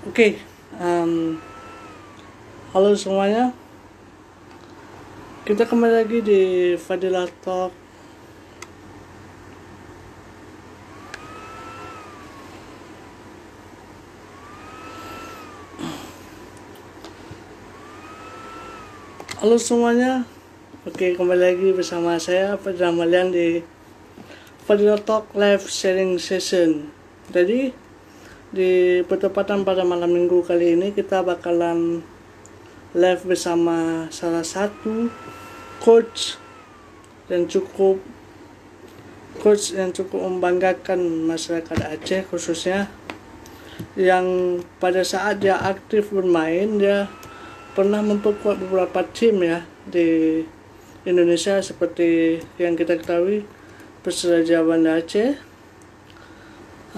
Oke, um, halo semuanya. Kita kembali lagi di Fadilah Talk. Halo semuanya. Oke, kembali lagi bersama saya Fadilah Malian di Fadilah Talk Live Sharing Session. Jadi, di pertempatan pada malam minggu kali ini kita bakalan live bersama salah satu coach yang cukup coach yang cukup membanggakan masyarakat Aceh khususnya yang pada saat dia aktif bermain dia pernah memperkuat beberapa tim ya di Indonesia seperti yang kita ketahui Persiraja Banda Aceh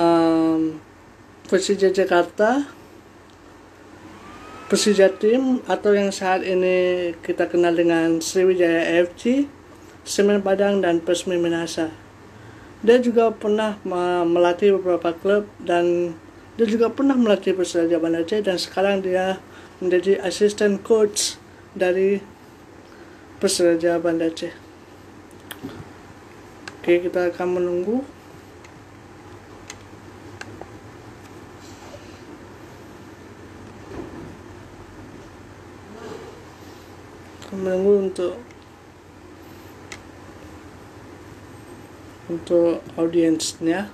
um, Persija Jakarta Persija Tim atau yang saat ini kita kenal dengan Sriwijaya FC, Semen Padang dan Persmi Minasa. Dia juga pernah melatih beberapa klub dan dia juga pernah melatih Persija Banda Aceh dan sekarang dia menjadi asisten coach dari Persija Banda Aceh. Oke, kita akan menunggu menunggu untuk untuk audiensnya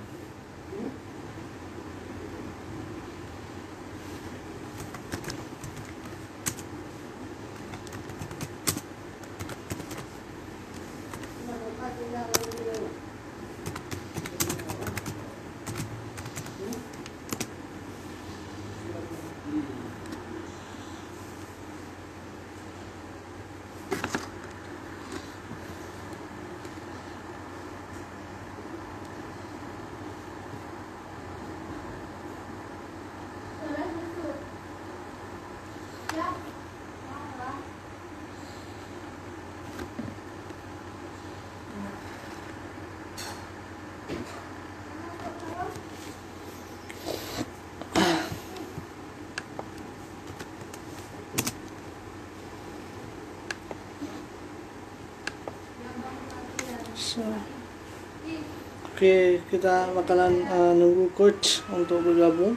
Oke, kita bakalan uh, nunggu coach untuk bergabung.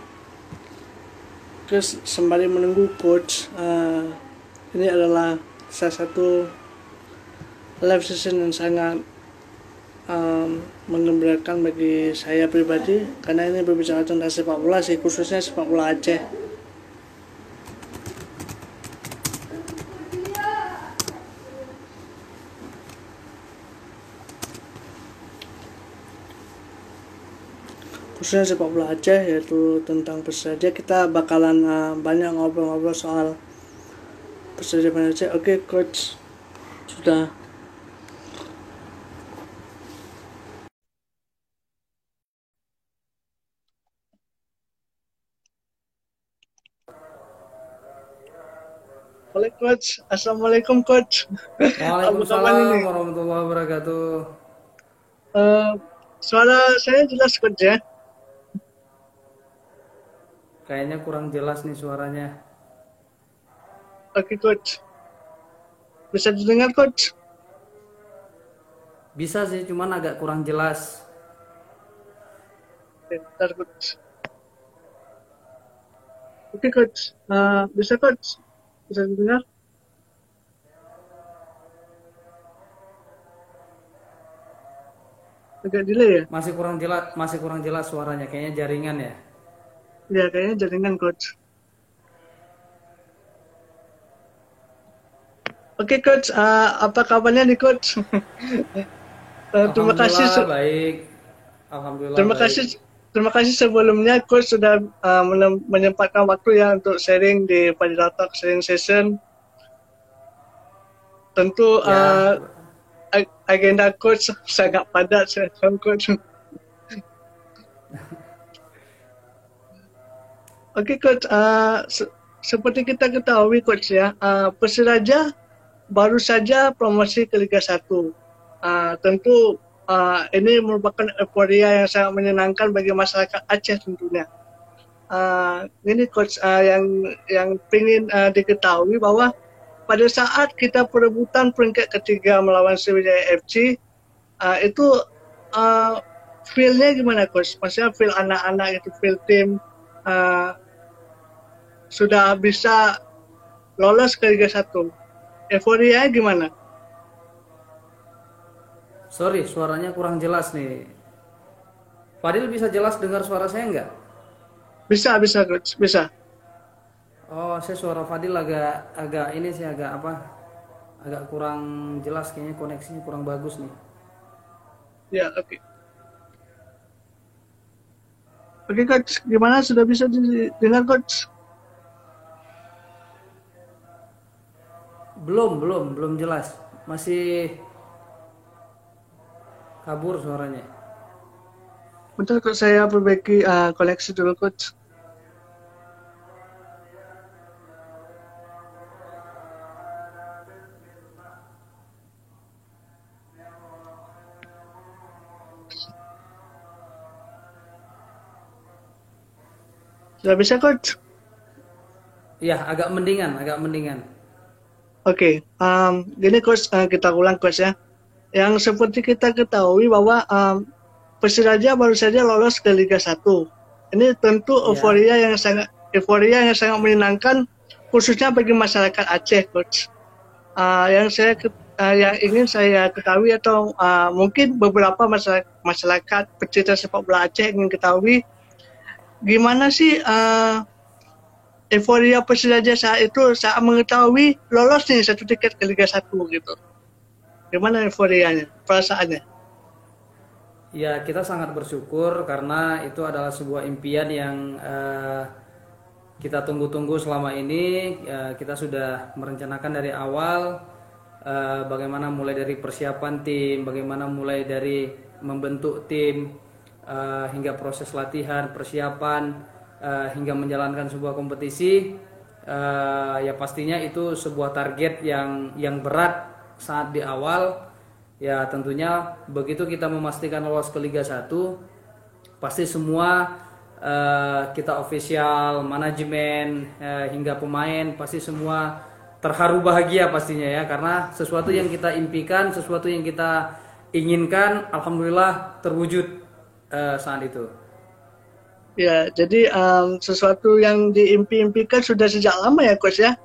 Terus sembari menunggu coach, uh, ini adalah salah satu live session yang sangat um, mengembirakan bagi saya pribadi karena ini berbicara tentang sepak bola sih khususnya sepak bola Aceh. Khususnya sepak bola Aceh yaitu tentang Persija kita bakalan uh, banyak ngobrol-ngobrol soal Persija Aceh oke okay, coach sudah Halo coach, assalamualaikum coach. Waalaikumsalam warahmatullahi wabarakatuh. Uh, suara saya jelas coach ya? Kayaknya kurang jelas nih suaranya. Oke, Coach. Bisa didengar, Coach? Bisa sih, cuman agak kurang jelas. Oke, bentar, Coach. Oke, Coach. Uh, bisa, Coach? Bisa didengar? Agak delay ya? Masih kurang jelas, masih kurang jelas suaranya. Kayaknya jaringan ya. Ya, kayaknya jaringan coach. Oke okay, coach, uh, apa kabarnya nih coach? uh, terima kasih. Baik. Alhamdulillah. Terima baik. kasih. Terima kasih sebelumnya coach sudah uh, menyempatkan waktu ya untuk sharing di Padilla Talk sharing session. Tentu ya. uh, agenda coach sangat padat saya coach. Okey coach, uh, se seperti kita ketahui coach ya, uh, Persiraja baru saja promosi ke Liga 1. Uh, tentu uh, ini merupakan euforia yang sangat menyenangkan bagi masyarakat Aceh tentunya. uh, ini coach uh, yang yang ingin uh, diketahui bahwa pada saat kita perebutan peringkat ketiga melawan Sriwijaya FC uh, itu uh, feel-nya gimana coach? Maksudnya feel anak-anak itu feel tim uh, sudah bisa lolos ke Liga 1. Euforia gimana? Sorry, suaranya kurang jelas nih. Fadil bisa jelas dengar suara saya nggak? Bisa, bisa, coach. Bisa. Oh, saya suara Fadil agak agak ini sih agak apa? Agak kurang jelas kayaknya koneksinya kurang bagus nih. Ya, oke. Okay. Oke, okay, coach. Gimana sudah bisa didengar, coach? Belum, belum, belum jelas. Masih kabur suaranya. Bentar kok saya perbaiki uh, koneksi dulu coach. Sudah bisa coach? Iya, agak mendingan, agak mendingan. Oke, okay, um, gini coach, uh, kita ulang coach ya yang seperti kita ketahui bahwa um, Persiraja baru saja lolos ke Liga 1. Ini tentu ya. euforia yang sangat euforia yang sangat menyenangkan khususnya bagi masyarakat Aceh, coach. Uh, yang saya uh, yang ingin saya ketahui atau uh, mungkin beberapa masyarakat, masyarakat pecinta sepak bola Aceh ingin ketahui gimana sih uh, euforia Persiraja saat itu saat mengetahui lolos nih satu tiket ke Liga 1 gitu. Gimana euforianya, perasaannya? Ya, kita sangat bersyukur karena itu adalah sebuah impian yang uh, kita tunggu-tunggu selama ini. Uh, kita sudah merencanakan dari awal uh, bagaimana mulai dari persiapan tim, bagaimana mulai dari membentuk tim uh, hingga proses latihan, persiapan uh, hingga menjalankan sebuah kompetisi. Uh, ya pastinya itu sebuah target yang yang berat saat di awal ya tentunya begitu kita memastikan lolos ke Liga 1 pasti semua uh, kita official manajemen uh, hingga pemain pasti semua terharu bahagia pastinya ya karena sesuatu yang kita impikan sesuatu yang kita inginkan alhamdulillah terwujud uh, saat itu ya jadi um, sesuatu yang diimpi-impikan sudah sejak lama ya coach ya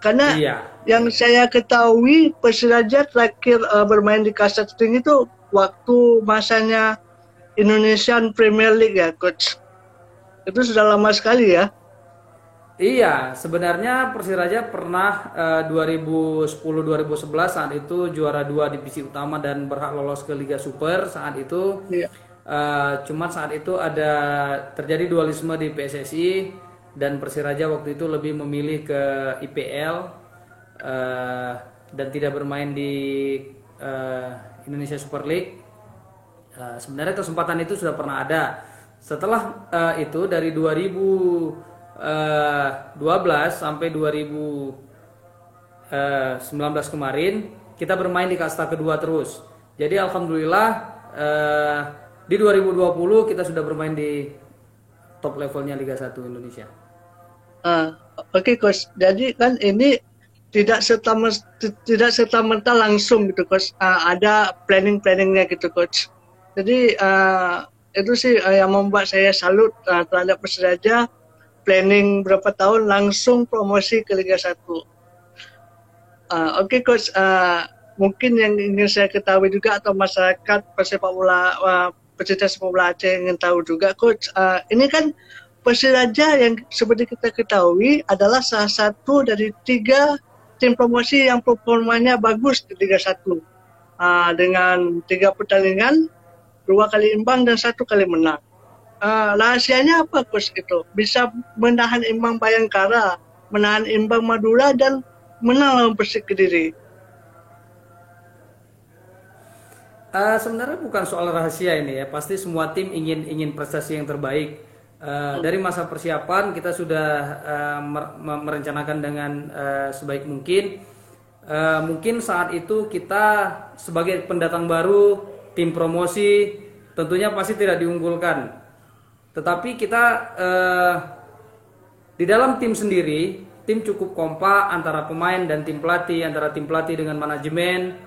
karena iya. yang saya ketahui Persiraja terakhir uh, bermain di kasta tertinggi itu waktu masanya Indonesian Premier League ya, coach. Itu sudah lama sekali ya. Iya, sebenarnya Persiraja pernah uh, 2010-2011 saat itu juara dua divisi utama dan berhak lolos ke Liga Super saat itu. Iya. Uh, cuma saat itu ada terjadi dualisme di PSSI dan Persiraja waktu itu lebih memilih ke IPL uh, eh, dan tidak bermain di uh, Indonesia Super League. Uh, sebenarnya kesempatan itu sudah pernah ada. Setelah uh, itu dari 2012 sampai 2019 kemarin kita bermain di kasta kedua terus. Jadi alhamdulillah uh, di 2020 kita sudah bermain di top levelnya Liga 1 Indonesia. Uh, Oke okay, coach, jadi kan ini tidak serta tidak serta merta langsung gitu coach. Uh, ada planning planningnya gitu coach. Jadi uh, itu sih uh, yang membuat saya salut uh, terhadap Persiraja planning berapa tahun langsung promosi ke Liga 1. Uh, Oke okay, coach, uh, mungkin yang ingin saya ketahui juga atau masyarakat persepak bola uh, pecinta sepak bola Aceh ingin tahu juga coach. Uh, ini kan Persiraja yang seperti kita ketahui adalah salah satu dari tiga tim promosi yang performanya bagus di Liga 1 uh, ah, dengan tiga pertandingan, dua kali imbang dan satu kali menang. Uh, rahasianya apa coach itu? Bisa menahan imbang Bayangkara, menahan imbang Madura dan menang lawan Persik Kediri. Uh, sebenarnya bukan soal rahasia ini ya, pasti semua tim ingin ingin prestasi yang terbaik Uh, dari masa persiapan kita sudah uh, merencanakan dengan uh, sebaik mungkin. Uh, mungkin saat itu kita sebagai pendatang baru, tim promosi tentunya pasti tidak diunggulkan. Tetapi kita uh, di dalam tim sendiri tim cukup kompak antara pemain dan tim pelatih antara tim pelatih dengan manajemen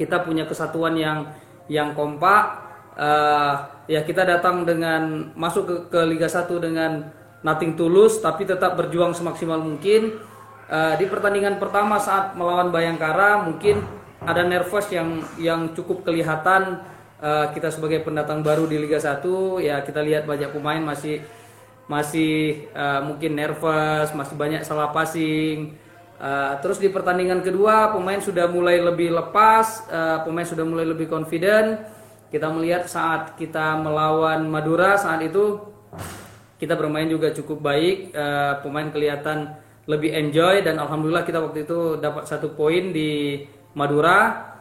kita punya kesatuan yang yang kompak uh, ya kita datang dengan masuk ke, ke Liga 1 dengan nothing tulus tapi tetap berjuang semaksimal mungkin uh, di pertandingan pertama saat melawan Bayangkara mungkin ada nervous yang yang cukup kelihatan uh, kita sebagai pendatang baru di Liga 1 ya kita lihat banyak pemain masih masih uh, mungkin nervous, masih banyak salah passing. Uh, terus di pertandingan kedua pemain sudah mulai lebih lepas, uh, pemain sudah mulai lebih confident. Kita melihat saat kita melawan Madura saat itu kita bermain juga cukup baik, uh, pemain kelihatan lebih enjoy dan alhamdulillah kita waktu itu dapat satu poin di Madura.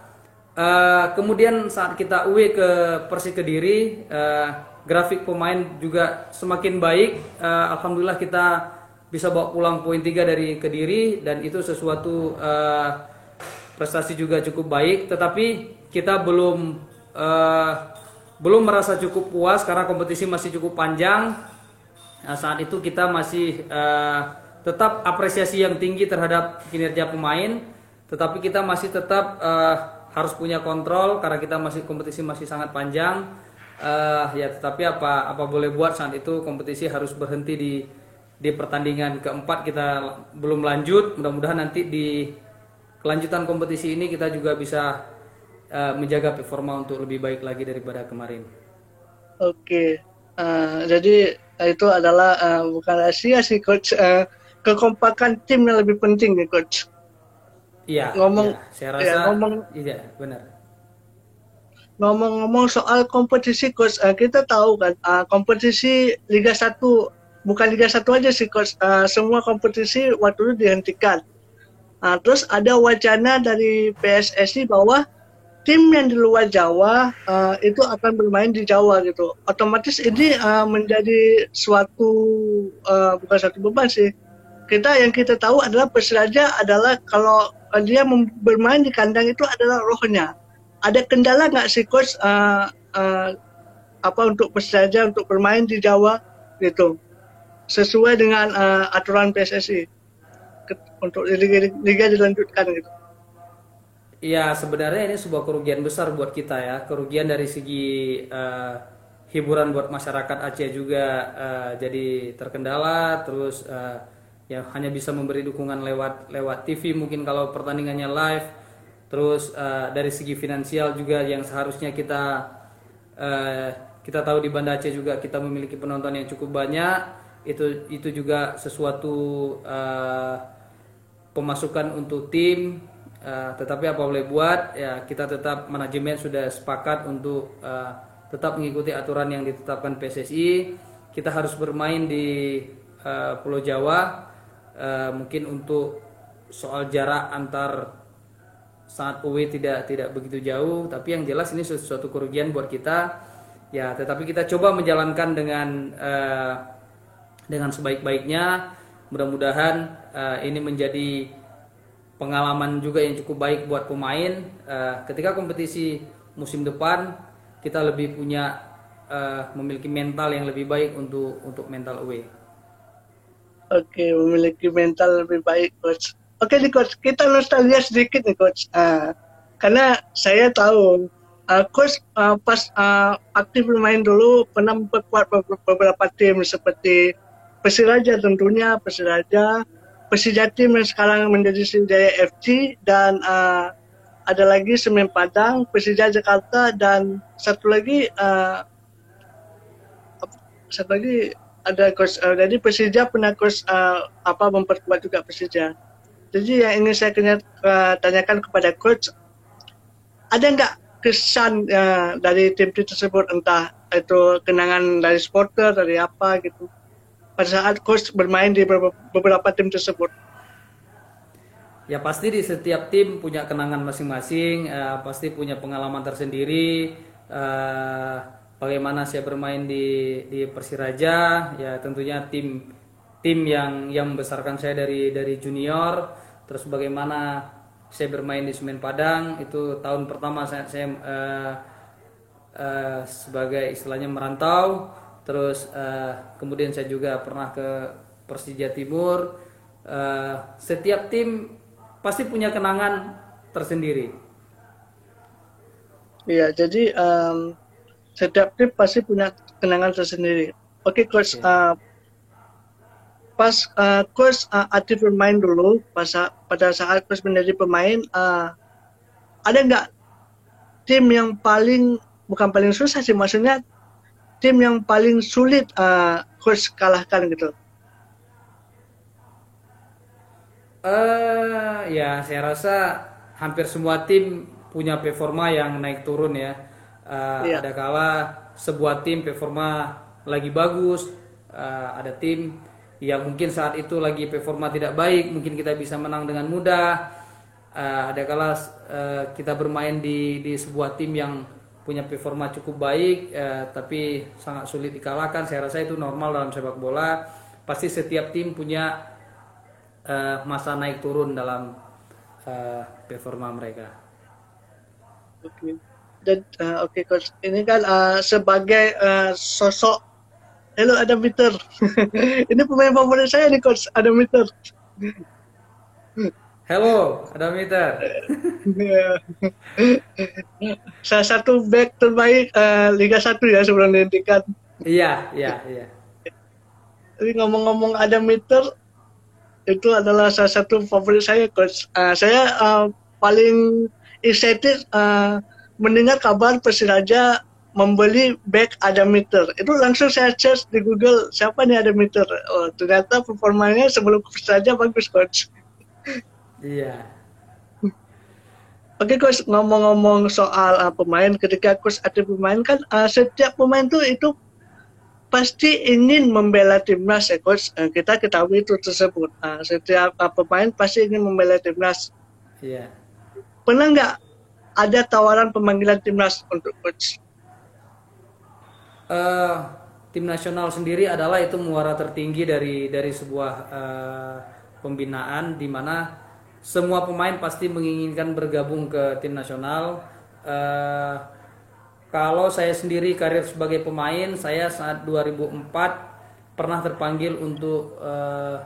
Uh, kemudian saat kita away ke Persik Kediri, uh, grafik pemain juga semakin baik. Uh, Alhamdulillah kita bisa bawa pulang poin tiga dari Kediri dan itu sesuatu uh, prestasi juga cukup baik. Tetapi kita belum uh, belum merasa cukup puas karena kompetisi masih cukup panjang. Nah, saat itu kita masih uh, tetap apresiasi yang tinggi terhadap kinerja pemain, tetapi kita masih tetap uh, harus punya kontrol karena kita masih kompetisi masih sangat panjang uh, ya tetapi apa apa boleh buat saat itu kompetisi harus berhenti di di pertandingan keempat kita belum lanjut mudah-mudahan nanti di kelanjutan kompetisi ini kita juga bisa uh, menjaga performa untuk lebih baik lagi daripada kemarin. Oke, uh, jadi itu adalah uh, bukan rahasia sih coach uh, kekompakan tim yang lebih penting nih coach. Iya. Ngomong, ya, saya rasa. Ya, ngomong, iya benar ngomong-ngomong soal kompetisi coach uh, kita tahu kan uh, kompetisi Liga 1 bukan Liga 1 aja sih uh, semua kompetisi waktu itu dihentikan. Uh, terus ada wacana dari PSSI bahwa tim yang di luar Jawa uh, itu akan bermain di Jawa gitu. Otomatis ini uh, menjadi suatu uh, bukan satu beban sih. Kita yang kita tahu adalah Persiraja adalah kalau dia bermain di kandang itu adalah rohnya. Ada kendala nggak sih coach? Uh, uh, apa untuk peserta untuk bermain di Jawa gitu sesuai dengan uh, aturan PSSI untuk liga, liga dilanjutkan gitu. Iya sebenarnya ini sebuah kerugian besar buat kita ya. Kerugian dari segi uh, hiburan buat masyarakat Aceh juga uh, jadi terkendala. Terus uh, ya hanya bisa memberi dukungan lewat lewat TV mungkin kalau pertandingannya live. Terus uh, dari segi finansial juga yang seharusnya kita uh, kita tahu di Banda Aceh juga kita memiliki penonton yang cukup banyak itu itu juga sesuatu uh, pemasukan untuk tim. Uh, tetapi apa boleh buat? Ya kita tetap manajemen sudah sepakat untuk uh, tetap mengikuti aturan yang ditetapkan PSSI kita harus bermain di uh, Pulau Jawa. Uh, mungkin untuk soal jarak antar saat away tidak tidak begitu jauh. Tapi yang jelas ini sesuatu kerugian buat kita. Ya tetapi kita coba menjalankan dengan uh, dengan sebaik-baiknya mudah-mudahan uh, ini menjadi pengalaman juga yang cukup baik buat pemain uh, ketika kompetisi musim depan kita lebih punya uh, memiliki mental yang lebih baik untuk untuk mental away. Oke, memiliki mental lebih baik coach. Oke nih coach, kita nostalgia sedikit nih coach. Uh, karena saya tahu uh, coach uh, pas uh, aktif bermain dulu pernah memperkuat beberapa tim seperti Persiraja tentunya Persiraja, Persija-Tim yang sekarang menjadi Sriwijaya FC dan uh, ada lagi Semen Padang, Persija Jakarta dan satu lagi uh, satu lagi ada coach uh, jadi Persija pernah coach uh, apa memperkuat juga Persija. Jadi yang ingin saya kena, uh, tanyakan kepada coach, ada nggak kesan uh, dari tim-tim tersebut? Entah itu kenangan dari supporter dari apa gitu pada saat coach bermain di beberapa, tim tersebut? Ya pasti di setiap tim punya kenangan masing-masing, uh, pasti punya pengalaman tersendiri. Uh, bagaimana saya bermain di di Persiraja, ya tentunya tim tim yang yang membesarkan saya dari dari junior terus bagaimana saya bermain di Semen Padang itu tahun pertama saya, saya uh, uh, sebagai istilahnya merantau terus uh, kemudian saya juga pernah ke Persija Timur uh, setiap tim pasti punya kenangan tersendiri. Iya, jadi um, setiap tim pasti punya kenangan tersendiri. Oke, okay, coach. Okay. Uh, pas uh, coach uh, aktif bermain dulu, pas pada saat coach menjadi pemain, uh, ada nggak tim yang paling bukan paling susah sih, maksudnya tim yang paling sulit uh, coach kalahkan gitu? Uh, ya saya rasa hampir semua tim punya performa yang naik turun ya. Uh, yeah. Ada kala sebuah tim performa lagi bagus, uh, ada tim yang mungkin saat itu lagi performa tidak baik, mungkin kita bisa menang dengan mudah. Uh, ada kala uh, kita bermain di di sebuah tim yang punya performa cukup baik, uh, tapi sangat sulit dikalahkan. Saya rasa itu normal dalam sepak bola. Pasti setiap tim punya uh, masa naik turun dalam uh, performa mereka. Oke. Dan uh, oke okay, coach, ini kan uh, sebagai uh, sosok Halo Adam Peter. ini pemain favorit saya nih coach Adam Peter. Halo Adam Peter. Salah satu back terbaik uh, Liga 1 ya sebelum dihentikan. Iya, iya, iya. Ini ngomong-ngomong Adam Peter, itu adalah salah satu favorit saya coach. Uh, saya uh, paling excited uh, mendengar kabar Persiraja membeli back Adameter. Itu langsung saya search di Google siapa nih Adameter. Oh, ternyata performanya sebelum Persiraja bagus coach. Iya. Oke coach ngomong-ngomong soal uh, pemain ketika coach ada pemain kan uh, setiap pemain tuh itu pasti ingin membela timnas ya coach uh, kita ketahui itu tersebut uh, setiap uh, pemain pasti ingin membela timnas iya yeah. pernah nggak ada tawaran pemanggilan timnas untuk coach uh, tim nasional sendiri adalah itu muara tertinggi dari dari sebuah uh, pembinaan di mana semua pemain pasti menginginkan bergabung ke tim nasional. Uh, kalau saya sendiri karir sebagai pemain, saya saat 2004 pernah terpanggil untuk uh,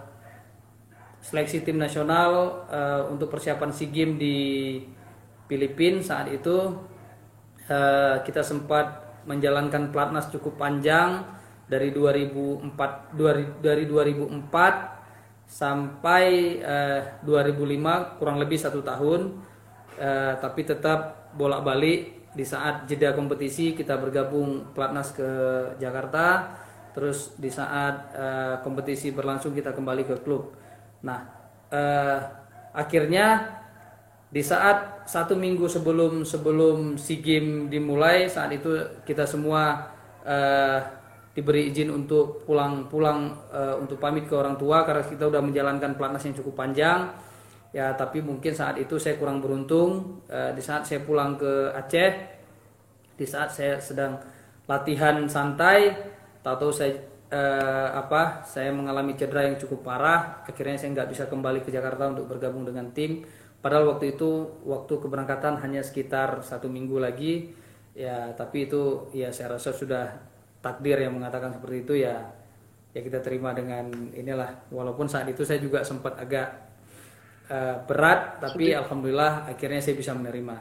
seleksi tim nasional uh, untuk persiapan SEA Games di Filipina saat itu. Uh, kita sempat menjalankan pelatnas cukup panjang dari 2004 dari 2004 sampai uh, 2005 kurang lebih satu tahun uh, tapi tetap bolak-balik di saat jeda kompetisi kita bergabung pelatnas ke Jakarta terus di saat uh, kompetisi berlangsung kita kembali ke klub. Nah uh, akhirnya di saat satu minggu sebelum sebelum si game dimulai saat itu kita semua uh, diberi izin untuk pulang-pulang uh, untuk pamit ke orang tua karena kita sudah menjalankan pelatnas yang cukup panjang. Ya tapi mungkin saat itu saya kurang beruntung uh, di saat saya pulang ke Aceh di saat saya sedang latihan santai tahu saya uh, apa saya mengalami cedera yang cukup parah akhirnya saya nggak bisa kembali ke Jakarta untuk bergabung dengan tim. Padahal waktu itu waktu keberangkatan hanya sekitar satu minggu lagi. Ya tapi itu ya saya rasa sudah takdir yang mengatakan seperti itu ya ya kita terima dengan inilah. Walaupun saat itu saya juga sempat agak uh, berat tapi Sudah. alhamdulillah akhirnya saya bisa menerima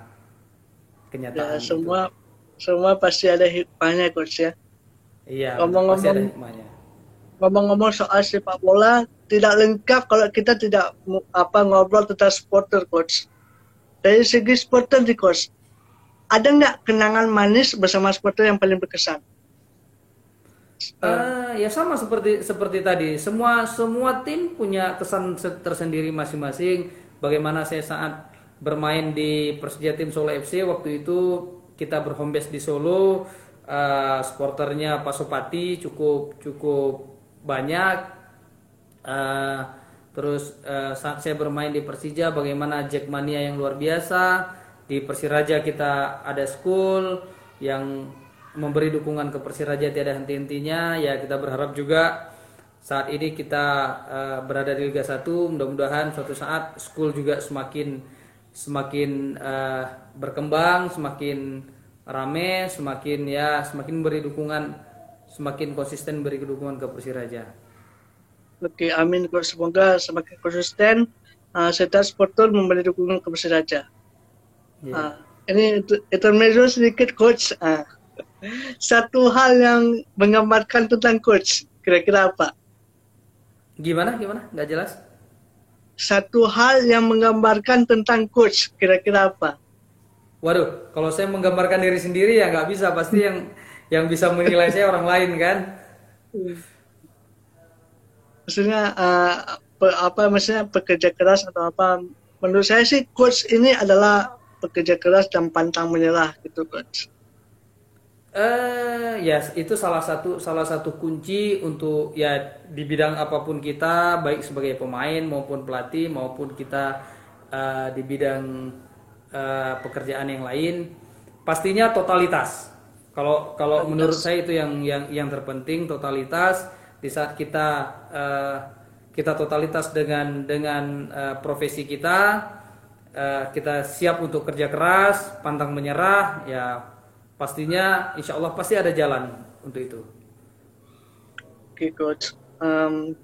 kenyataan ya, semua itu. semua pasti ada hikmahnya coach ya. Iya ngomong-ngomong ngomong-ngomong soal sepak bola tidak lengkap kalau kita tidak apa ngobrol tentang supporter coach. Dari segi supporter di coach ada nggak kenangan manis bersama supporter yang paling berkesan Uh, ya sama seperti seperti tadi. Semua semua tim punya kesan tersendiri masing-masing. Bagaimana saya saat bermain di Persija Tim Solo FC waktu itu kita berhombes di Solo, uh, sporternya Pasopati cukup cukup banyak. Uh, terus uh, saat saya bermain di Persija, bagaimana Jackmania yang luar biasa. Di Persiraja kita ada school yang memberi dukungan ke Persiraja tiada henti-hentinya ya kita berharap juga saat ini kita uh, berada di Liga 1 mudah-mudahan suatu saat school juga semakin semakin uh, berkembang semakin rame semakin ya semakin beri dukungan semakin konsisten beri dukungan ke Persiraja Oke, amin. Semoga semakin konsisten uh, serta supporter memberi dukungan ke Persiraja. Iya. Uh, ini itu- intermezzo sedikit coach. Uh, satu hal yang menggambarkan tentang coach, kira-kira apa? Gimana? Gimana? Nggak jelas? Satu hal yang menggambarkan tentang coach, kira-kira apa? Waduh, kalau saya menggambarkan diri sendiri ya nggak bisa. Pasti yang yang bisa menilai saya orang lain kan. Maksudnya uh, pe- apa maksudnya pekerja keras atau apa? Menurut saya sih coach ini adalah pekerja keras dan pantang menyerah gitu coach. Eh, ya itu salah satu salah satu kunci untuk ya di bidang apa pun kita, baik sebagai pemain maupun pelatih maupun kita eh, di bidang eh, pekerjaan yang lain, pastinya totalitas. Kalau kalau menurut saya itu yang yang yang terpenting totalitas di saat kita eh, kita totalitas dengan dengan eh, profesi kita, eh, kita siap untuk kerja keras, pantang menyerah, ya pastinya insya Allah pasti ada jalan untuk itu. Oke coach. Um,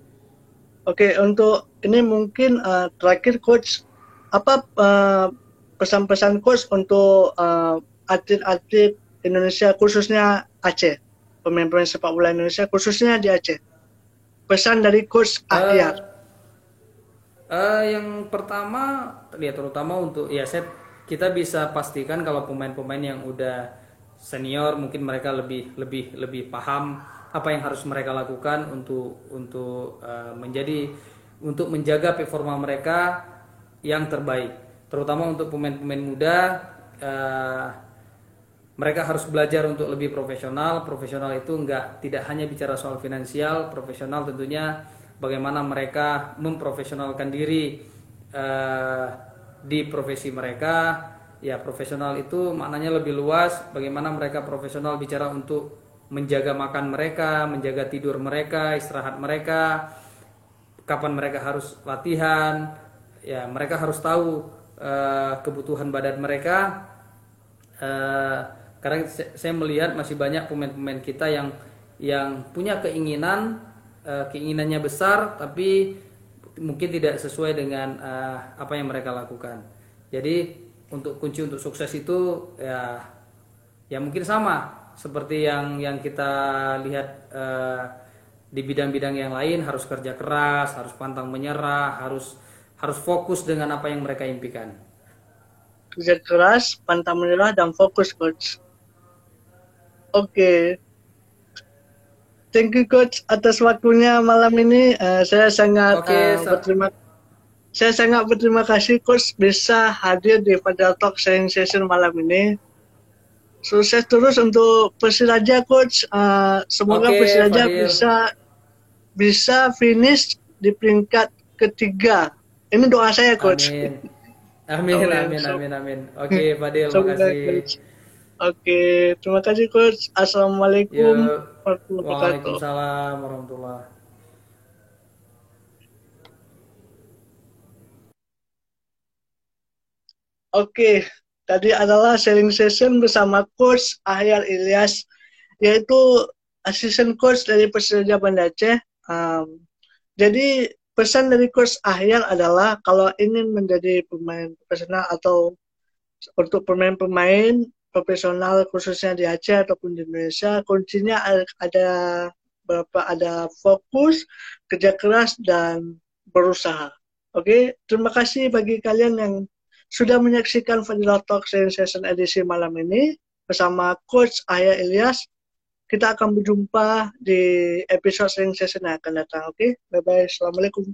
Oke untuk ini mungkin uh, terakhir coach apa uh, pesan-pesan coach untuk uh, atlet-atlet Indonesia khususnya Aceh pemain-pemain sepak bola Indonesia khususnya di Aceh pesan dari coach Ahyar. Eh, yang pertama ya terutama untuk ya saya kita bisa pastikan kalau pemain-pemain yang udah senior mungkin mereka lebih lebih lebih paham apa yang harus mereka lakukan untuk untuk eh, menjadi untuk menjaga performa mereka yang terbaik terutama untuk pemain-pemain muda eh, mereka harus belajar untuk lebih profesional. Profesional itu enggak tidak hanya bicara soal finansial, profesional tentunya bagaimana mereka memprofesionalkan diri eh, di profesi mereka. Ya, profesional itu maknanya lebih luas. Bagaimana mereka profesional bicara untuk menjaga makan mereka, menjaga tidur mereka, istirahat mereka, kapan mereka harus latihan. Ya, mereka harus tahu eh, kebutuhan badan mereka Eh, karena saya melihat masih banyak pemain-pemain kita yang yang punya keinginan eh, keinginannya besar tapi mungkin tidak sesuai dengan eh, apa yang mereka lakukan. Jadi untuk kunci untuk sukses itu ya ya mungkin sama seperti yang yang kita lihat eh, di bidang-bidang yang lain harus kerja keras, harus pantang menyerah, harus harus fokus dengan apa yang mereka impikan. kerja keras, pantang menyerah dan fokus coach. Oke. Thank you coach atas waktunya malam ini. Eh, saya sangat Oke, eh, sa- berterima saya sangat berterima kasih coach bisa hadir di pada talk sharing session malam ini. Sukses terus untuk Persiraja coach. Eh, semoga Oke, Persiraja Fadil. bisa bisa finish di peringkat ketiga. Ini doa saya coach. Amin. Amin, Amin. amin, amin. Oke, Fadil, Semoga, makasih. Coach. Oke, terima kasih coach. Assalamualaikum warahmatullahi wabarakatuh. Waalaikumsalam warahmatullahi Oke, tadi adalah sharing session bersama coach Ahyar Ilyas, yaitu asisten coach dari Persija Banda Aceh. Um, jadi pesan dari coach Ahyar adalah kalau ingin menjadi pemain profesional atau untuk pemain-pemain profesional khususnya di Aceh ataupun di Indonesia kuncinya ada berapa ada fokus, kerja keras dan berusaha. Oke, terima kasih bagi kalian yang sudah menyaksikan Fadilah Talk Sharing Session edisi malam ini bersama Coach Ayah Ilyas. Kita akan berjumpa di episode sharing session yang akan datang. Oke, bye bye. Assalamualaikum.